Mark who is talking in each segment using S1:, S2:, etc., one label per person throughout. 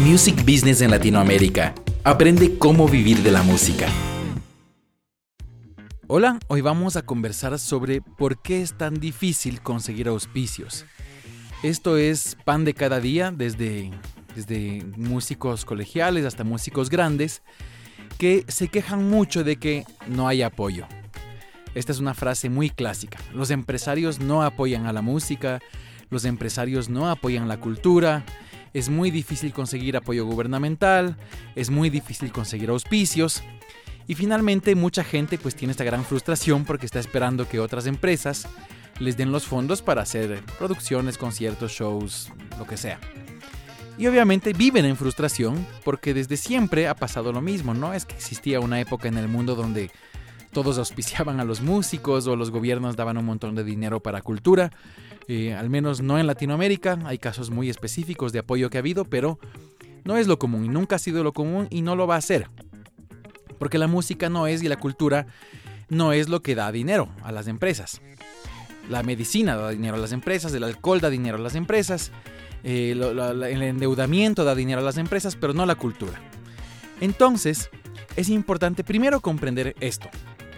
S1: Music Business en Latinoamérica. Aprende cómo vivir de la música.
S2: Hola, hoy vamos a conversar sobre por qué es tan difícil conseguir auspicios. Esto es pan de cada día, desde, desde músicos colegiales hasta músicos grandes, que se quejan mucho de que no hay apoyo. Esta es una frase muy clásica. Los empresarios no apoyan a la música, los empresarios no apoyan la cultura, es muy difícil conseguir apoyo gubernamental, es muy difícil conseguir auspicios y finalmente mucha gente pues tiene esta gran frustración porque está esperando que otras empresas les den los fondos para hacer producciones, conciertos, shows, lo que sea. Y obviamente viven en frustración porque desde siempre ha pasado lo mismo, ¿no? Es que existía una época en el mundo donde todos auspiciaban a los músicos o los gobiernos daban un montón de dinero para cultura. Eh, al menos no en Latinoamérica, hay casos muy específicos de apoyo que ha habido, pero no es lo común nunca ha sido lo común y no lo va a ser. Porque la música no es y la cultura no es lo que da dinero a las empresas. La medicina da dinero a las empresas, el alcohol da dinero a las empresas, eh, el endeudamiento da dinero a las empresas, pero no la cultura. Entonces, es importante primero comprender esto.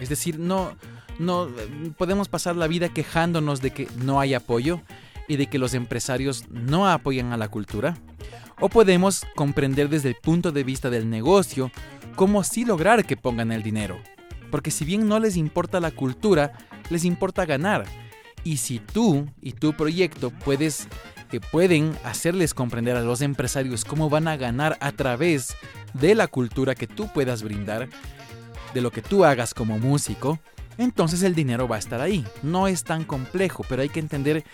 S2: Es decir, no, no podemos pasar la vida quejándonos de que no hay apoyo y de que los empresarios no apoyan a la cultura. O podemos comprender desde el punto de vista del negocio cómo sí lograr que pongan el dinero. Porque si bien no les importa la cultura, les importa ganar. Y si tú y tu proyecto puedes, que pueden hacerles comprender a los empresarios cómo van a ganar a través de la cultura que tú puedas brindar, de lo que tú hagas como músico, entonces el dinero va a estar ahí. No es tan complejo, pero hay que entender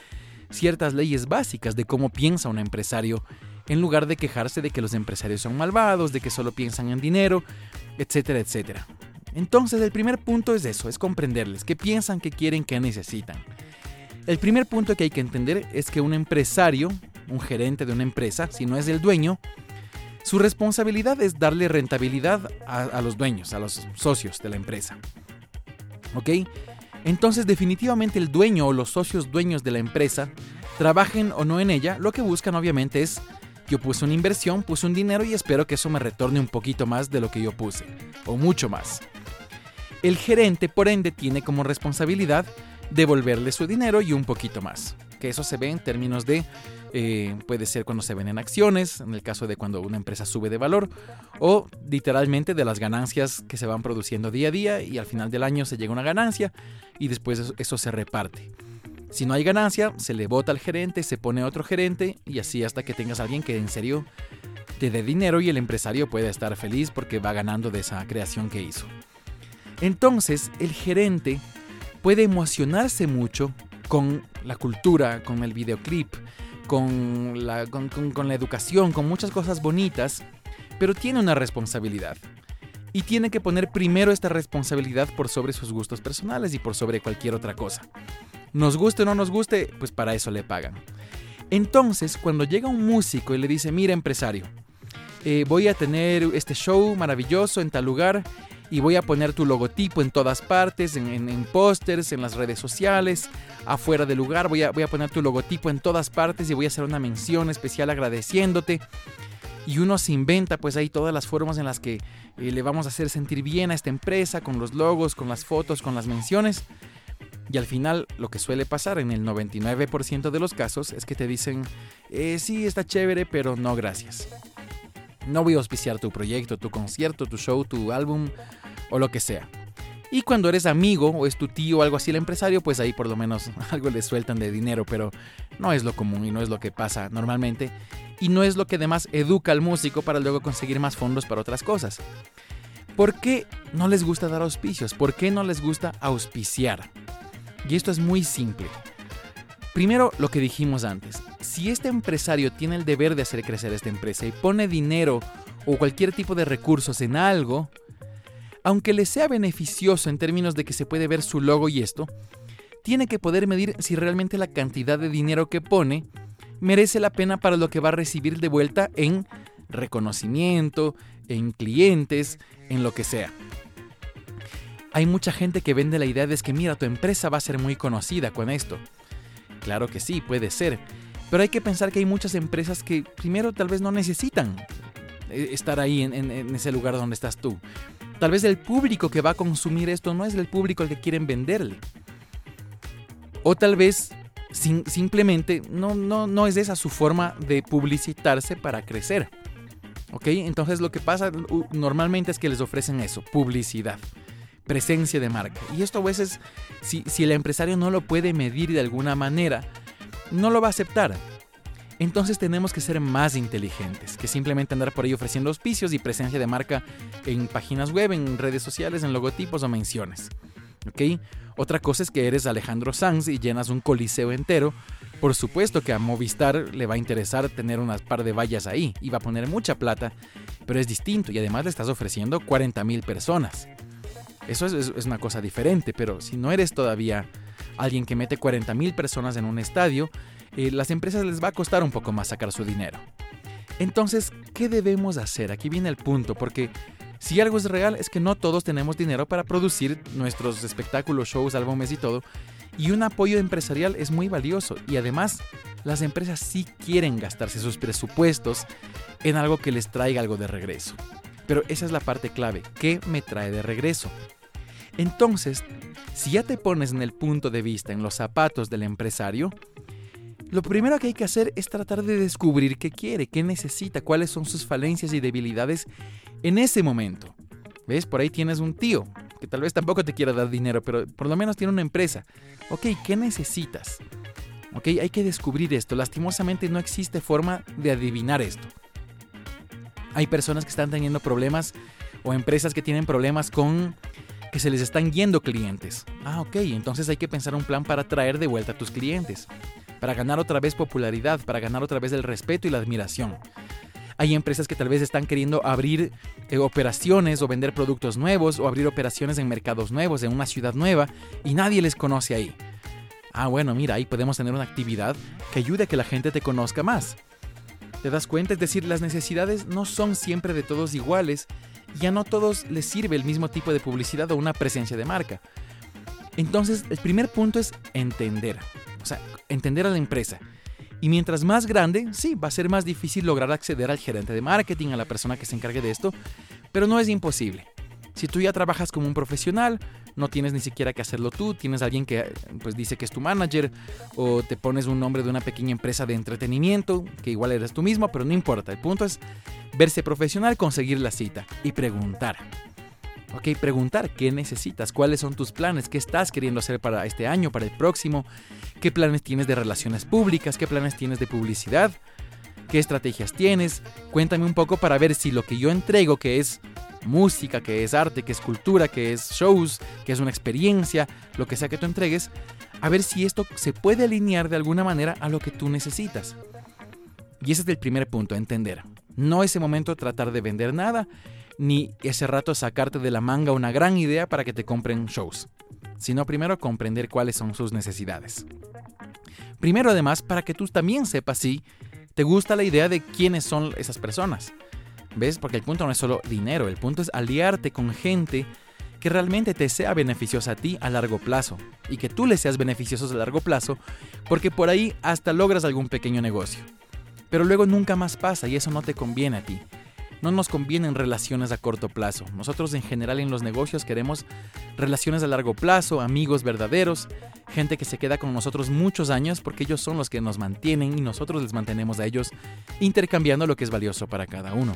S2: ciertas leyes básicas de cómo piensa un empresario, en lugar de quejarse de que los empresarios son malvados, de que solo piensan en dinero, etcétera, etcétera. Entonces el primer punto es eso, es comprenderles, qué piensan, qué quieren, qué necesitan. El primer punto que hay que entender es que un empresario, un gerente de una empresa, si no es el dueño, su responsabilidad es darle rentabilidad a, los dueños, a los socios de la empresa. ¿Ok? Entonces definitivamente el dueño o los socios dueños de la empresa, trabajen o no en ella, lo que buscan obviamente es, yo puse una inversión, puse un dinero y espero que eso me retorne un poquito más de lo que yo puse, o mucho más. El gerente, por ende, tiene como responsabilidad devolverle su dinero y un poquito más, que eso se ve en términos de eh, puede ser cuando se ven acciones, en el caso de cuando una empresa sube de valor, o literalmente de las ganancias que se van produciendo día a día y al final del año se llega una ganancia y después eso, se reparte. Si no hay ganancia, se le vota al gerente, se pone otro gerente y así hasta que tengas a alguien que en serio te dé dinero y el empresario puede estar feliz porque va ganando de esa creación que hizo. Entonces, el gerente puede emocionarse mucho con la cultura, con el videoclip, con la, con, la educación, con muchas cosas bonitas, pero tiene una responsabilidad. Y tiene que poner primero esta responsabilidad por sobre sus gustos personales y por sobre cualquier otra cosa. Nos guste o no nos guste, pues para eso le pagan. Entonces, cuando llega un músico y le dice, mira empresario, eh, voy a tener este show maravilloso en tal lugar y voy a poner tu logotipo en todas partes, en, en, pósters, en las redes sociales, afuera del lugar, voy a, voy a poner tu logotipo en todas partes y voy a hacer una mención especial agradeciéndote. Y uno se inventa pues ahí todas las formas en las que eh, le vamos a hacer sentir bien a esta empresa, con los logos, con las fotos, con las menciones. Y al final lo que suele pasar en el 99% de los casos es que te dicen, eh, sí, está chévere, pero no gracias. No voy a auspiciar tu proyecto, tu concierto, tu show, tu álbum o lo que sea. Y cuando eres amigo o es tu tío o algo así el empresario, pues ahí por lo menos algo le sueltan de dinero, pero no es lo común y no es lo que pasa normalmente. Y no es lo que además educa al músico para luego conseguir más fondos para otras cosas. ¿Por qué no les gusta dar auspicios? ¿Por qué no les gusta auspiciar? Y esto es muy simple. Primero, lo que dijimos antes. Si este empresario tiene el deber de hacer crecer esta empresa y pone dinero o cualquier tipo de recursos en algo, aunque le sea beneficioso en términos de que se puede ver su logo y esto, tiene que poder medir si realmente la cantidad de dinero que pone merece la pena para lo que va a recibir de vuelta en reconocimiento, en clientes, en lo que sea. Hay mucha gente que vende la idea de que mira, tu empresa va a ser muy conocida con esto. Claro que sí, puede ser. Pero hay que pensar que hay muchas empresas que primero tal vez no necesitan eh, estar ahí en, ese lugar donde estás tú. Tal vez el público que va a consumir esto no es el público al que quieren venderle. O tal vez simplemente no, no, no es esa su forma de publicitarse para crecer. ¿Ok? Entonces lo que pasa normalmente es que les ofrecen eso, publicidad, presencia de marca. Y esto a veces, si, si el empresario no lo puede medir de alguna manera, no lo va a aceptar. Entonces tenemos que ser más inteligentes que simplemente andar por ahí ofreciendo auspicios y presencia de marca en páginas web, en redes sociales, en logotipos o menciones. ¿Ok? Otra cosa es que eres Alejandro Sanz y llenas un coliseo entero. Por supuesto que a Movistar le va a interesar tener unas par de vallas ahí y va a poner mucha plata, pero es distinto y además le estás ofreciendo 40 mil personas. Eso es, una cosa diferente, pero si no eres todavía alguien que mete 40 mil personas en un estadio, eh, las empresas les va a costar un poco más sacar su dinero. Entonces, ¿qué debemos hacer? Aquí viene el punto, porque si algo es real es que no todos tenemos dinero para producir nuestros espectáculos, shows, álbumes y todo, y un apoyo empresarial es muy valioso y además las empresas sí quieren gastarse sus presupuestos en algo que les traiga algo de regreso. Pero esa es la parte clave, ¿qué me trae de regreso? Entonces, si ya te pones en el punto de vista, en los zapatos del empresario, lo primero que hay que hacer es tratar de descubrir qué quiere, qué necesita, cuáles son sus falencias y debilidades en ese momento. ¿Ves? Por ahí tienes un tío que tal vez tampoco te quiera dar dinero, pero por lo menos tiene una empresa. Ok, ¿qué necesitas? Ok, hay que descubrir esto. Lastimosamente no existe forma de adivinar esto. Hay personas que están teniendo problemas o empresas que tienen problemas con que se les están yendo clientes. Ah, ok, entonces hay que pensar un plan para traer de vuelta a tus clientes, para ganar otra vez popularidad, para ganar otra vez el respeto y la admiración. Hay empresas que tal vez están queriendo abrir eh, operaciones o vender productos nuevos o abrir operaciones en mercados nuevos, en una ciudad nueva, y nadie les conoce ahí. Ah, bueno, mira, ahí podemos tener una actividad que ayude a que la gente te conozca más. ¿Te das cuenta? Es decir, las necesidades no son siempre de todos iguales y a no todos les sirve el mismo tipo de publicidad o una presencia de marca. Entonces, el primer punto es entender. O sea, entender a la empresa. Y mientras más grande, sí, va a ser más difícil lograr acceder al gerente de marketing, a la persona que se encargue de esto, pero no es imposible. Si tú ya trabajas como un profesional, no tienes ni siquiera que hacerlo tú, tienes alguien que pues dice que es tu manager o te pones un nombre de una pequeña empresa de entretenimiento, que igual eres tú mismo, pero no importa, el punto es verse profesional, conseguir la cita y preguntar. Ok, preguntar qué necesitas, cuáles son tus planes, qué estás queriendo hacer para este año, para el próximo, qué planes tienes de relaciones públicas, qué planes tienes de publicidad, qué estrategias tienes. Cuéntame un poco para ver si lo que yo entrego, que es música, que es arte, que es cultura, que es shows, que es una experiencia, lo que sea que tú entregues, a ver si esto se puede alinear de alguna manera a lo que tú necesitas. Y ese es el primer punto, entender. No ese momento tratar de vender nada, ni ese rato sacarte de la manga una gran idea para que te compren shows, sino primero comprender cuáles son sus necesidades. Primero además para que tú también sepas si te gusta la idea de quiénes son esas personas. ¿Ves? Porque el punto no es solo dinero, el punto es aliarte con gente que realmente te sea beneficiosa a ti a largo plazo y que tú le seas beneficioso a largo plazo porque por ahí hasta logras algún pequeño negocio. Pero luego nunca más pasa y eso no te conviene a ti. No nos convienen relaciones a corto plazo. Nosotros en general en los negocios queremos relaciones a largo plazo, amigos verdaderos, gente que se queda con nosotros muchos años porque ellos son los que nos mantienen y nosotros les mantenemos a ellos intercambiando lo que es valioso para cada uno.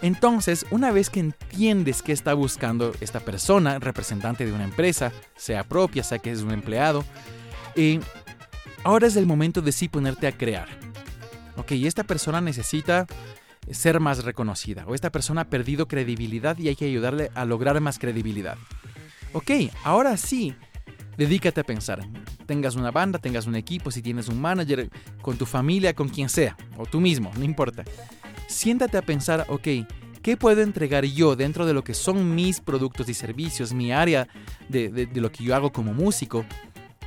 S2: Entonces, una vez que entiendes qué está buscando esta persona, representante de una empresa, sea propia, sea que es un empleado, eh, ahora es el momento de sí ponerte a crear. Ok, esta persona necesita ser más reconocida o esta persona ha perdido credibilidad y hay que ayudarle a lograr más credibilidad. Ok, ahora sí, dedícate a pensar. Tengas una banda, tengas un equipo, si tienes un manager, con tu familia, con quien sea, o tú mismo, no importa. Siéntate a pensar, ok, ¿qué puedo entregar yo dentro de lo que son mis productos y servicios, mi área de, lo que yo hago como músico?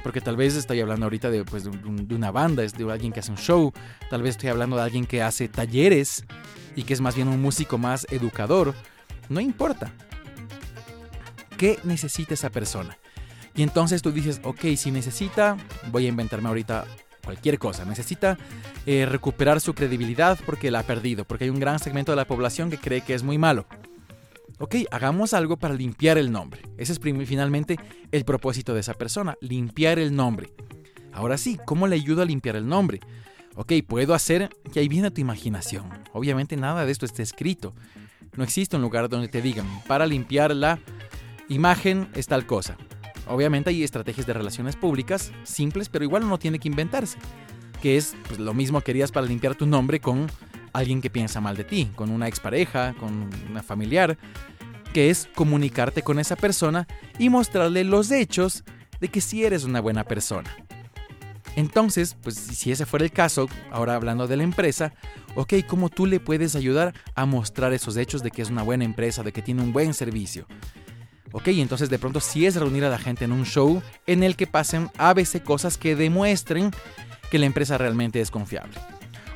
S2: Porque tal vez estoy hablando ahorita de, pues, de, una banda, es de alguien que hace un show, tal vez estoy hablando de alguien que hace talleres y que es más bien un músico más educador. No importa. ¿Qué necesita esa persona? Y entonces tú dices, ok, si necesita, voy a inventarme ahorita cualquier cosa. Necesita eh, recuperar su credibilidad porque la ha perdido, porque hay un gran segmento de la población que cree que es muy malo. Ok, hagamos algo para limpiar el nombre. Ese es finalmente el propósito de esa persona, limpiar el nombre. Ahora sí, ¿cómo le ayudo a limpiar el nombre? Ok, puedo hacer que ahí viene tu imaginación. Obviamente nada de esto está escrito. No existe un lugar donde te digan, para limpiar la imagen es tal cosa. Obviamente hay estrategias de relaciones públicas simples, pero igual uno tiene que inventarse. Que es pues, lo mismo que harías para limpiar tu nombre con alguien que piensa mal de ti, con una expareja, con una familiar, que es comunicarte con esa persona y mostrarle los hechos de que sí eres una buena persona. Entonces, pues si ese fuera el caso, ahora hablando de la empresa, ok, ¿cómo tú le puedes ayudar a mostrar esos hechos de que es una buena empresa, de que tiene un buen servicio? Ok, entonces de pronto sí es reunir a la gente en un show en el que pasen a veces cosas que demuestren que la empresa realmente es confiable.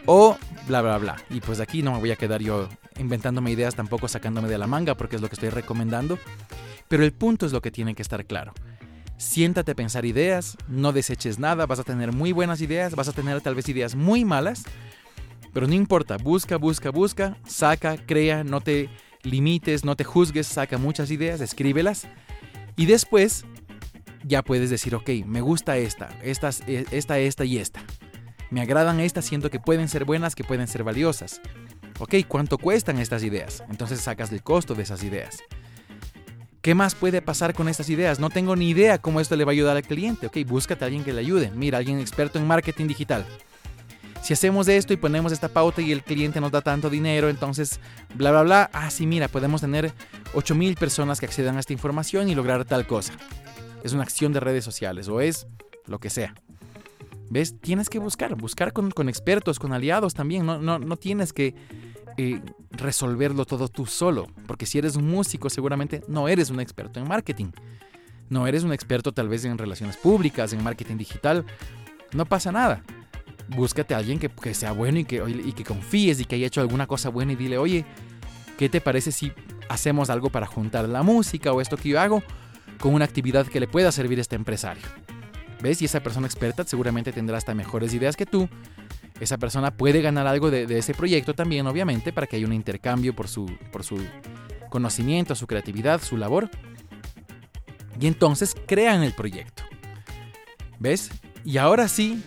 S2: O bla, bla, bla. Y pues aquí no me voy a quedar yo inventándome ideas, tampoco sacándome de la manga, porque es lo que estoy recomendando. Pero el punto es lo que tiene que estar claro. Siéntate a pensar ideas, no deseches nada, vas a tener muy buenas ideas, vas a tener tal vez ideas muy malas, pero no importa, busca, busca, busca, saca, crea, no te limites, no te juzgues, saca muchas ideas, escríbelas y después ya puedes decir, ok, me gusta esta, esta, esta, esta y esta. Me agradan estas, siento que pueden ser buenas, que pueden ser valiosas. Ok, ¿cuánto cuestan estas ideas? Entonces sacas el costo de esas ideas. ¿Qué más puede pasar con estas ideas? No tengo ni idea cómo esto le va a ayudar al cliente. Ok, búscate a alguien que le ayude. Mira, alguien experto en marketing digital si hacemos esto y ponemos esta pauta y el cliente nos da tanto dinero, entonces bla, bla, bla, ah, sí, mira, podemos tener 8000 personas que accedan a esta información y lograr tal cosa. Es una acción de redes sociales o es lo que sea. ¿Ves? Tienes que buscar, buscar con, expertos, con aliados también. No, no, no tienes que eh, resolverlo todo tú solo, porque si eres un músico seguramente no eres un experto en marketing. No eres un experto tal vez en relaciones públicas, en marketing digital. No pasa nada búscate a alguien que, sea bueno y que, y que confíes y que haya hecho alguna cosa buena y dile, oye, ¿qué te parece si hacemos algo para juntar la música o esto que yo hago con una actividad que le pueda servir a este empresario? ¿Ves? Y esa persona experta seguramente tendrá hasta mejores ideas que tú. Esa persona puede ganar algo de, ese proyecto también, obviamente, para que haya un intercambio por su, por su conocimiento, su creatividad, su labor. Y entonces crean el proyecto. ¿Ves? Y ahora sí,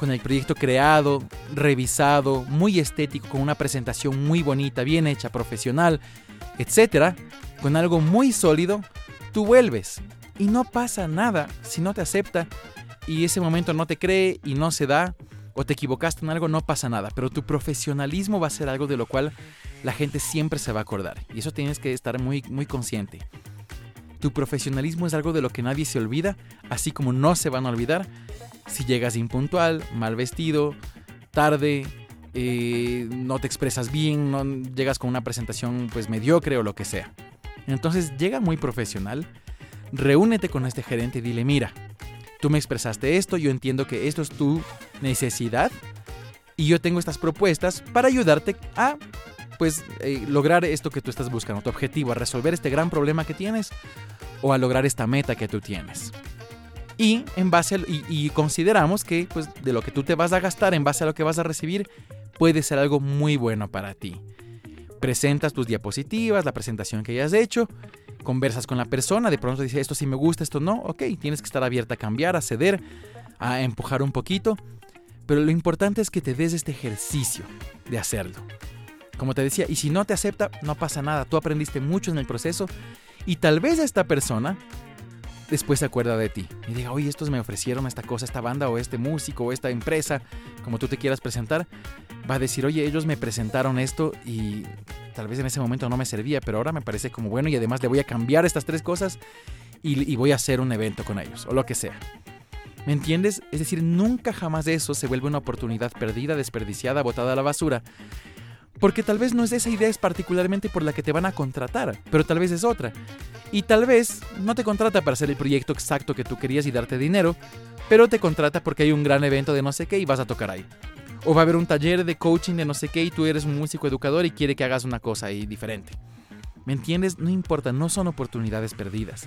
S2: con el proyecto creado, revisado, muy estético, con una presentación muy bonita, bien hecha, profesional, etc., con algo muy sólido, tú vuelves y no pasa nada si no te acepta y ese momento no te cree y no se da o te equivocaste en algo, no pasa nada, pero tu profesionalismo va a ser algo de lo cual la gente siempre se va a acordar y eso tienes que estar muy, muy consciente. Tu profesionalismo es algo de lo que nadie se olvida, así como no se van a olvidar si llegas impuntual, mal vestido, tarde, eh, no te expresas bien, no llegas con una presentación pues mediocre o lo que sea. Entonces llega muy profesional, reúnete con este gerente y dile, mira, tú me expresaste esto, yo entiendo que esto es tu necesidad y yo tengo estas propuestas para ayudarte a pues eh, lograr esto que tú estás buscando, tu objetivo, a resolver este gran problema que tienes o a lograr esta meta que tú tienes. Y en base y, consideramos que pues, de lo que tú te vas a gastar en base a lo que vas a recibir puede ser algo muy bueno para ti. Presentas tus diapositivas, la presentación que hayas hecho, conversas con la persona, de pronto dice esto sí me gusta, esto no, ok, tienes que estar abierta a cambiar, a ceder, a empujar un poquito, pero lo importante es que te des este ejercicio de hacerlo. Como te decía, y si no te acepta, no pasa nada, tú aprendiste mucho en el proceso y tal vez esta persona después se acuerda de ti y diga, oye, estos me ofrecieron esta cosa, esta banda o este músico o esta empresa, como tú te quieras presentar, va a decir, oye, ellos me presentaron esto y tal vez en ese momento no me servía, pero ahora me parece como bueno y además le voy a cambiar estas tres cosas y, voy a hacer un evento con ellos o lo que sea. ¿Me entiendes? Es decir, nunca jamás eso se vuelve una oportunidad perdida, desperdiciada, botada a la basura. Porque tal vez no es esa idea es particularmente por la que te van a contratar, pero tal vez es otra. Y tal vez no te contrata para hacer el proyecto exacto que tú querías y darte dinero, pero te contrata porque hay un gran evento de no sé qué y vas a tocar ahí. O va a haber un taller de coaching de no sé qué y tú eres un músico educador y quiere que hagas una cosa ahí diferente. ¿Me entiendes? No importa, no son oportunidades perdidas.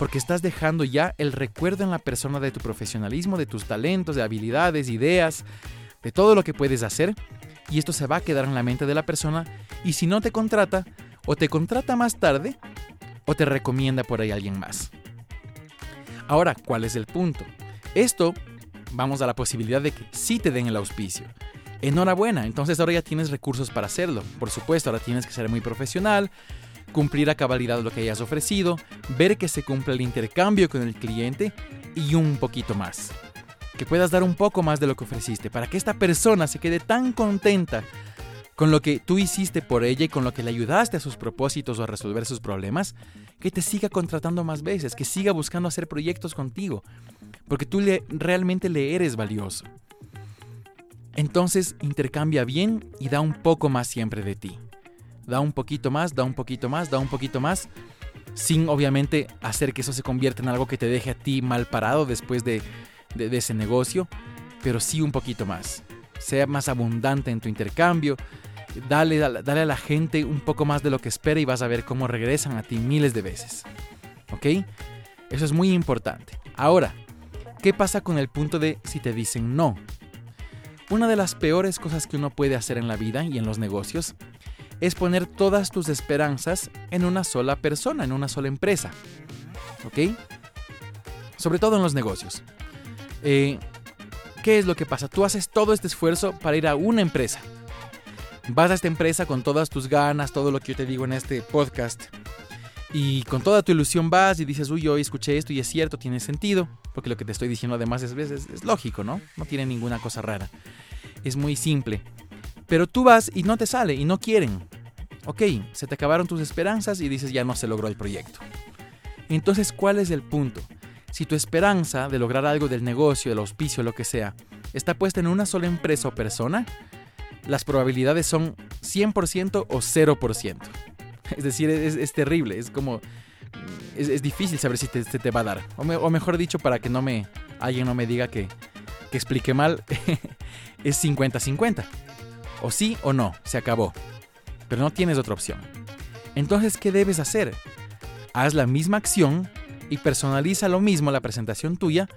S2: porque estás dejando ya el recuerdo en la persona de tu profesionalismo, de tus talentos, de habilidades, ideas, de todo lo que puedes hacer, y esto se va a quedar en la mente de la persona, y si no te contrata, o te contrata más tarde, o te recomienda por ahí alguien más. Ahora, ¿cuál es el punto? Esto, vamos a la posibilidad de que sí te den el auspicio. Enhorabuena, entonces ahora ya tienes recursos para hacerlo. Por supuesto, ahora tienes que ser muy profesional, cumplir a cabalidad lo que hayas ofrecido, ver que se cumple el intercambio con el cliente y un poquito más. Que puedas dar un poco más de lo que ofreciste para que esta persona se quede tan contenta con lo que tú hiciste por ella y con lo que le ayudaste a sus propósitos o a resolver sus problemas, que te siga contratando más veces, que siga buscando hacer proyectos contigo, porque tú le, realmente le eres valioso. Entonces intercambia bien y da un poco más siempre de ti. Da un poquito más, da un poquito más, da un poquito más, sin obviamente hacer que eso se convierta en algo que te deje a ti mal parado después de, de ese negocio, pero sí un poquito más. Sea más abundante en tu intercambio, Dale, dale, a la gente un poco más de lo que espera y vas a ver cómo regresan a ti miles de veces. ¿Ok? Eso es muy importante. Ahora, ¿qué pasa con el punto de si te dicen no? Una de las peores cosas que uno puede hacer en la vida y en los negocios es poner todas tus esperanzas en una sola persona, en una sola empresa. ¿Ok? Sobre todo en los negocios. Eh, ¿Qué es lo que pasa? Tú haces todo este esfuerzo para ir a una empresa vas a esta empresa con todas tus ganas, todo lo que yo te digo en este podcast. Y con toda tu ilusión vas y dices, uy, hoy escuché esto y es cierto, tiene sentido, porque lo que te estoy diciendo además es, es, es lógico, ¿no? No tiene ninguna cosa rara. Es muy simple. Pero tú vas y no te sale y no quieren. Ok, se te acabaron tus esperanzas y dices, ya no se logró el proyecto. Entonces, ¿cuál es el punto? Si tu esperanza de lograr algo del negocio, del auspicio, lo que sea, está puesta en una sola empresa o persona, las probabilidades son 100% o 0%. Es decir, es, terrible, es como... Es, difícil saber si te, te va a dar. O, mejor dicho, para que no me alguien no me diga que, que explique mal, es 50-50. O sí o no, se acabó. Pero no tienes otra opción. Entonces, ¿qué debes hacer? Haz la misma acción y personaliza lo mismo la presentación tuya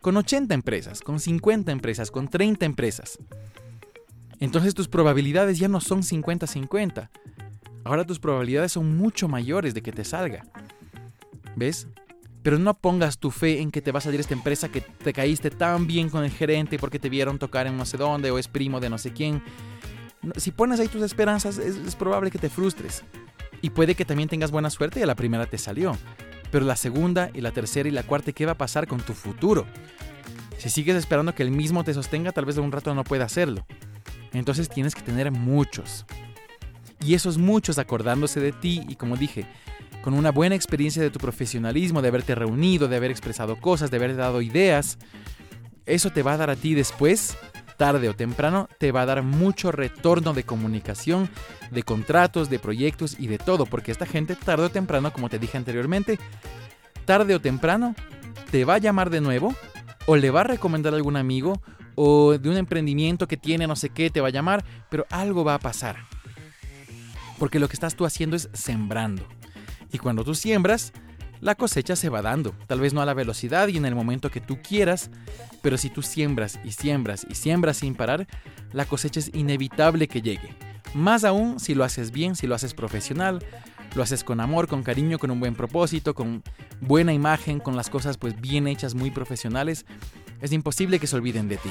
S2: con 80 empresas, con 50 empresas, con 30 empresas. Entonces tus probabilidades ya no son 50-50. Ahora tus probabilidades son mucho mayores de que te salga. ¿Ves? Pero no pongas tu fe en que te va a salir esta empresa que te caíste tan bien con el gerente porque te vieron tocar en no sé dónde o es primo de no sé quién. Si pones ahí tus esperanzas es, probable que te frustres. Y puede que también tengas buena suerte y a la primera te salió. Pero la segunda y la tercera y la cuarta, ¿qué va a pasar con tu futuro? Si sigues esperando que el mismo te sostenga, tal vez de un rato no pueda hacerlo. Entonces tienes que tener muchos. Y esos muchos acordándose de ti y como dije, con una buena experiencia de tu profesionalismo, de haberte reunido, de haber expresado cosas, de haber dado ideas, eso te va a dar a ti después, tarde o temprano, te va a dar mucho retorno de comunicación, de contratos, de proyectos y de todo, porque esta gente tarde o temprano, como te dije anteriormente, tarde o temprano te va a llamar de nuevo o le va a recomendar a algún amigo o de un emprendimiento que tiene no sé qué, te va a llamar, pero algo va a pasar. Porque lo que estás tú haciendo es sembrando. Y cuando tú siembras, la cosecha se va dando. Tal vez no a la velocidad y en el momento que tú quieras, pero si tú siembras y siembras y siembras sin parar, la cosecha es inevitable que llegue. Más aún si lo haces bien, si lo haces profesional, lo haces con amor, con cariño, con un buen propósito, con buena imagen, con las cosas pues bien hechas, muy profesionales, es imposible que se olviden de ti.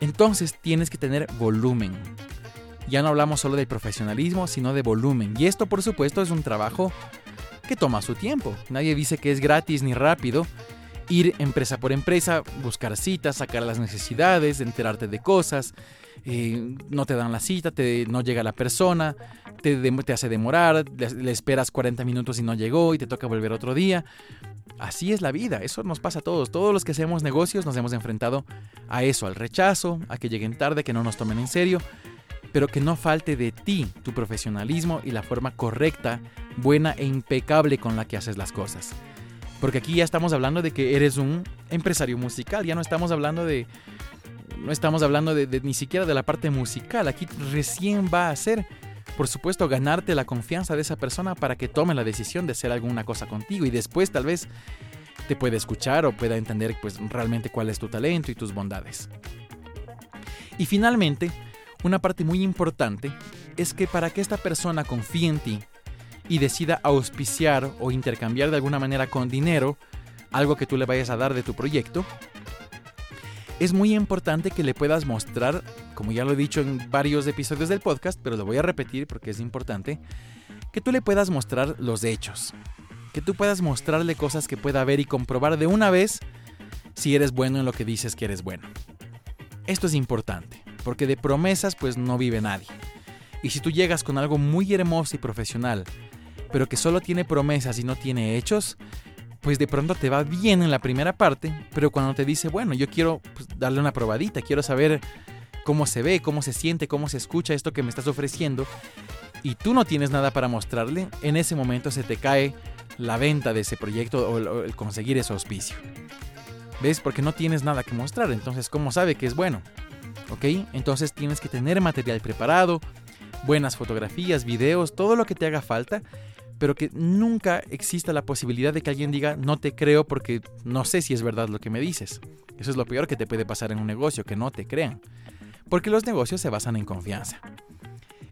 S2: Entonces tienes que tener volumen. Ya no hablamos solo del profesionalismo, sino de volumen. Y esto, por supuesto, es un trabajo que toma su tiempo. Nadie dice que es gratis ni rápido. Ir empresa por empresa, buscar citas, sacar las necesidades, enterarte de cosas. Eh, no te dan la cita, te, no llega la persona, te, te hace demorar, le esperas 40 minutos y no llegó y te toca volver otro día. Así es la vida, eso nos pasa a todos. Todos los que hacemos negocios nos hemos enfrentado a eso, al rechazo, a que lleguen tarde, que no nos tomen en serio, pero que no falte de ti tu profesionalismo y la forma correcta, buena e impecable con la que haces las cosas. Porque aquí ya estamos hablando de que eres un empresario musical, ya no estamos hablando de no estamos hablando de, ni siquiera de la parte musical, aquí recién va a ser por supuesto, ganarte la confianza de esa persona para que tome la decisión de hacer alguna cosa contigo y después tal vez te pueda escuchar o pueda entender pues realmente cuál es tu talento y tus bondades. Y finalmente, una parte muy importante es que para que esta persona confíe en ti y decida auspiciar o intercambiar de alguna manera con dinero algo que tú le vayas a dar de tu proyecto, es muy importante que le puedas mostrar, como ya lo he dicho en varios episodios del podcast, pero lo voy a repetir porque es importante, que tú le puedas mostrar los hechos, que tú puedas mostrarle cosas que pueda ver y comprobar de una vez si eres bueno en lo que dices que eres bueno. Esto es importante, porque de promesas pues no vive nadie. Y si tú llegas con algo muy hermoso y profesional, pero que solo tiene promesas y no tiene hechos, pues de pronto te va bien en la primera parte, pero cuando te dice, bueno, yo quiero pues, darle una probadita, quiero saber cómo se ve, cómo se siente, cómo se escucha esto que me estás ofreciendo, y tú no tienes nada para mostrarle, en ese momento se te cae la venta de ese proyecto o el conseguir ese auspicio. ¿Ves? Porque no tienes nada que mostrar, entonces ¿cómo sabe que es bueno? ¿Ok? Entonces tienes que tener material preparado, buenas fotografías, videos, todo lo que te haga falta pero que nunca exista la posibilidad de que alguien diga no te creo porque no sé si es verdad lo que me dices. Eso es lo peor que te puede pasar en un negocio, que no te crean. Porque los negocios se basan en confianza.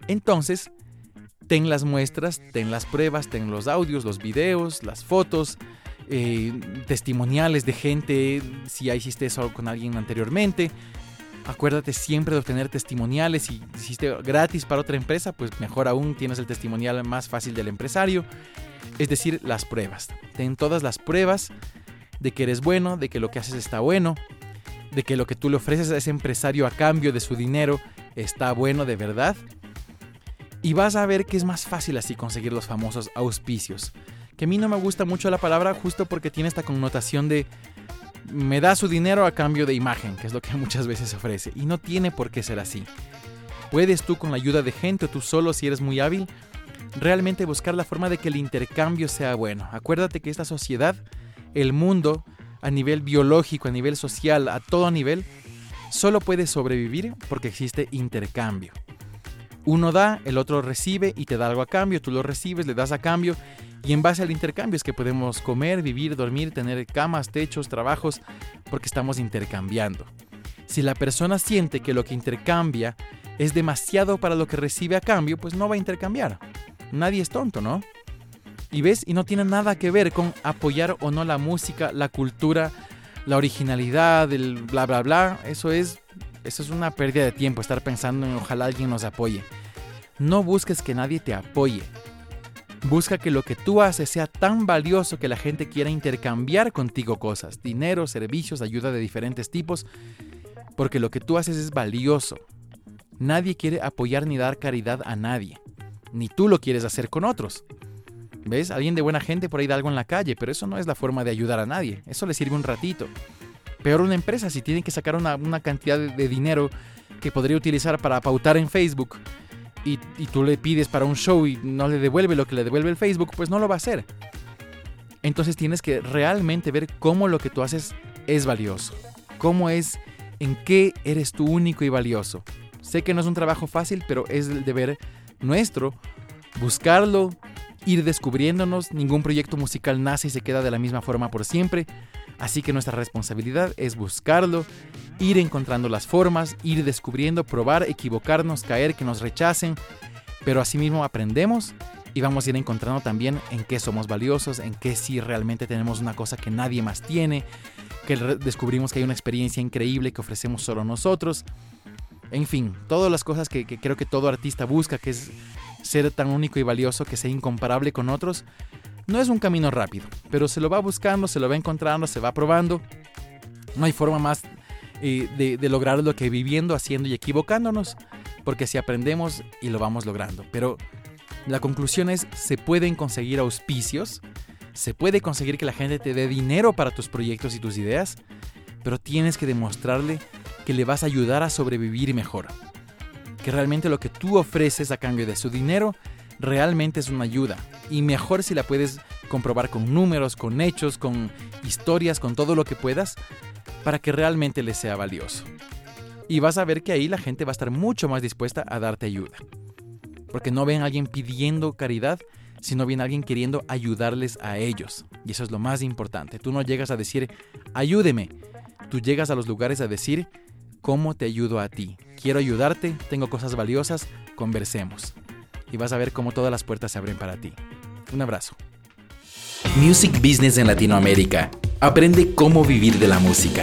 S2: Entonces, ten las muestras, ten las pruebas, ten los audios, los videos, las fotos, eh, testimoniales de gente, si ya hiciste eso con alguien anteriormente, Acuérdate siempre de obtener testimoniales. Si hiciste gratis para otra empresa, pues mejor aún tienes el testimonial más fácil del empresario. Es decir, las pruebas. Ten todas las pruebas de que eres bueno, de que lo que haces está bueno, de que lo que tú le ofreces a ese empresario a cambio de su dinero está bueno de verdad. Y vas a ver que es más fácil así conseguir los famosos auspicios. Que a mí no me gusta mucho la palabra justo porque tiene esta connotación de me da su dinero a cambio de imagen, que es lo que muchas veces ofrece. Y no tiene por qué ser así. Puedes tú con la ayuda de gente o tú solo si eres muy hábil, realmente buscar la forma de que el intercambio sea bueno. Acuérdate que esta sociedad, el mundo, a nivel biológico, a nivel social, a todo nivel, solo puede sobrevivir porque existe intercambio. Uno da, el otro recibe y te da algo a cambio, tú lo recibes, le das a cambio y en base al intercambio es que podemos comer, vivir, dormir, tener camas, techos, trabajos, porque estamos intercambiando. Si la persona siente que lo que intercambia es demasiado para lo que recibe a cambio, pues no va a intercambiar. Nadie es tonto, ¿no? Y ves, y no tiene nada que ver con apoyar o no la música, la cultura, la originalidad, el bla bla bla. Eso es, eso es una pérdida de tiempo, estar pensando en ojalá alguien nos apoye. No busques que nadie te apoye. Busca que lo que tú haces sea tan valioso que la gente quiera intercambiar contigo cosas, dinero, servicios, ayuda de diferentes tipos, porque lo que tú haces es valioso. Nadie quiere apoyar ni dar caridad a nadie, ni tú lo quieres hacer con otros. ¿Ves? Alguien de buena gente por ahí da algo en la calle, pero eso no es la forma de ayudar a nadie, eso le sirve un ratito. Peor una empresa si tiene que sacar una, cantidad de dinero que podría utilizar para pautar en Facebook y, tú le pides para un show y no le devuelve lo que le devuelve el Facebook, pues no lo va a hacer. Entonces tienes que realmente ver cómo lo que tú haces es valioso. Cómo es, en qué eres tú único y valioso. Sé que no es un trabajo fácil, pero es el deber nuestro buscarlo, ir descubriéndonos. Ningún proyecto musical nace y se queda de la misma forma por siempre. Así que nuestra responsabilidad es buscarlo, ir encontrando las formas, ir descubriendo, probar, equivocarnos, caer, que nos rechacen, pero asimismo aprendemos y vamos a ir encontrando también en qué somos valiosos, en qué sí realmente tenemos una cosa que nadie más tiene, que descubrimos que hay una experiencia increíble que ofrecemos solo nosotros. En fin, todas las cosas que, que creo que todo artista busca, que es ser tan único y valioso, que sea incomparable con otros, no es un camino rápido, pero se lo va buscando, se lo va encontrando, se va probando. No hay forma más eh, de, lograrlo que viviendo, haciendo y equivocándonos, porque si aprendemos y lo vamos logrando. Pero la conclusión es, se pueden conseguir auspicios, se puede conseguir que la gente te dé dinero para tus proyectos y tus ideas, pero tienes que demostrarle que le vas a ayudar a sobrevivir mejor. Que realmente lo que tú ofreces a cambio de su dinero realmente es una ayuda. Y mejor si la puedes comprobar con números, con hechos, con historias, con todo lo que puedas, para que realmente le sea valioso. Y vas a ver que ahí la gente va a estar mucho más dispuesta a darte ayuda. Porque no ven a alguien pidiendo caridad, sino viene alguien queriendo ayudarles a ellos. Y eso es lo más importante. Tú no llegas a decir, ayúdeme. Tú llegas a los lugares a decir, ¿cómo te ayudo a ti? Quiero ayudarte, tengo cosas valiosas, conversemos. Y vas a ver cómo todas las puertas se abren para ti. Un abrazo.
S1: Music Business en Latinoamérica. Aprende cómo vivir de la música.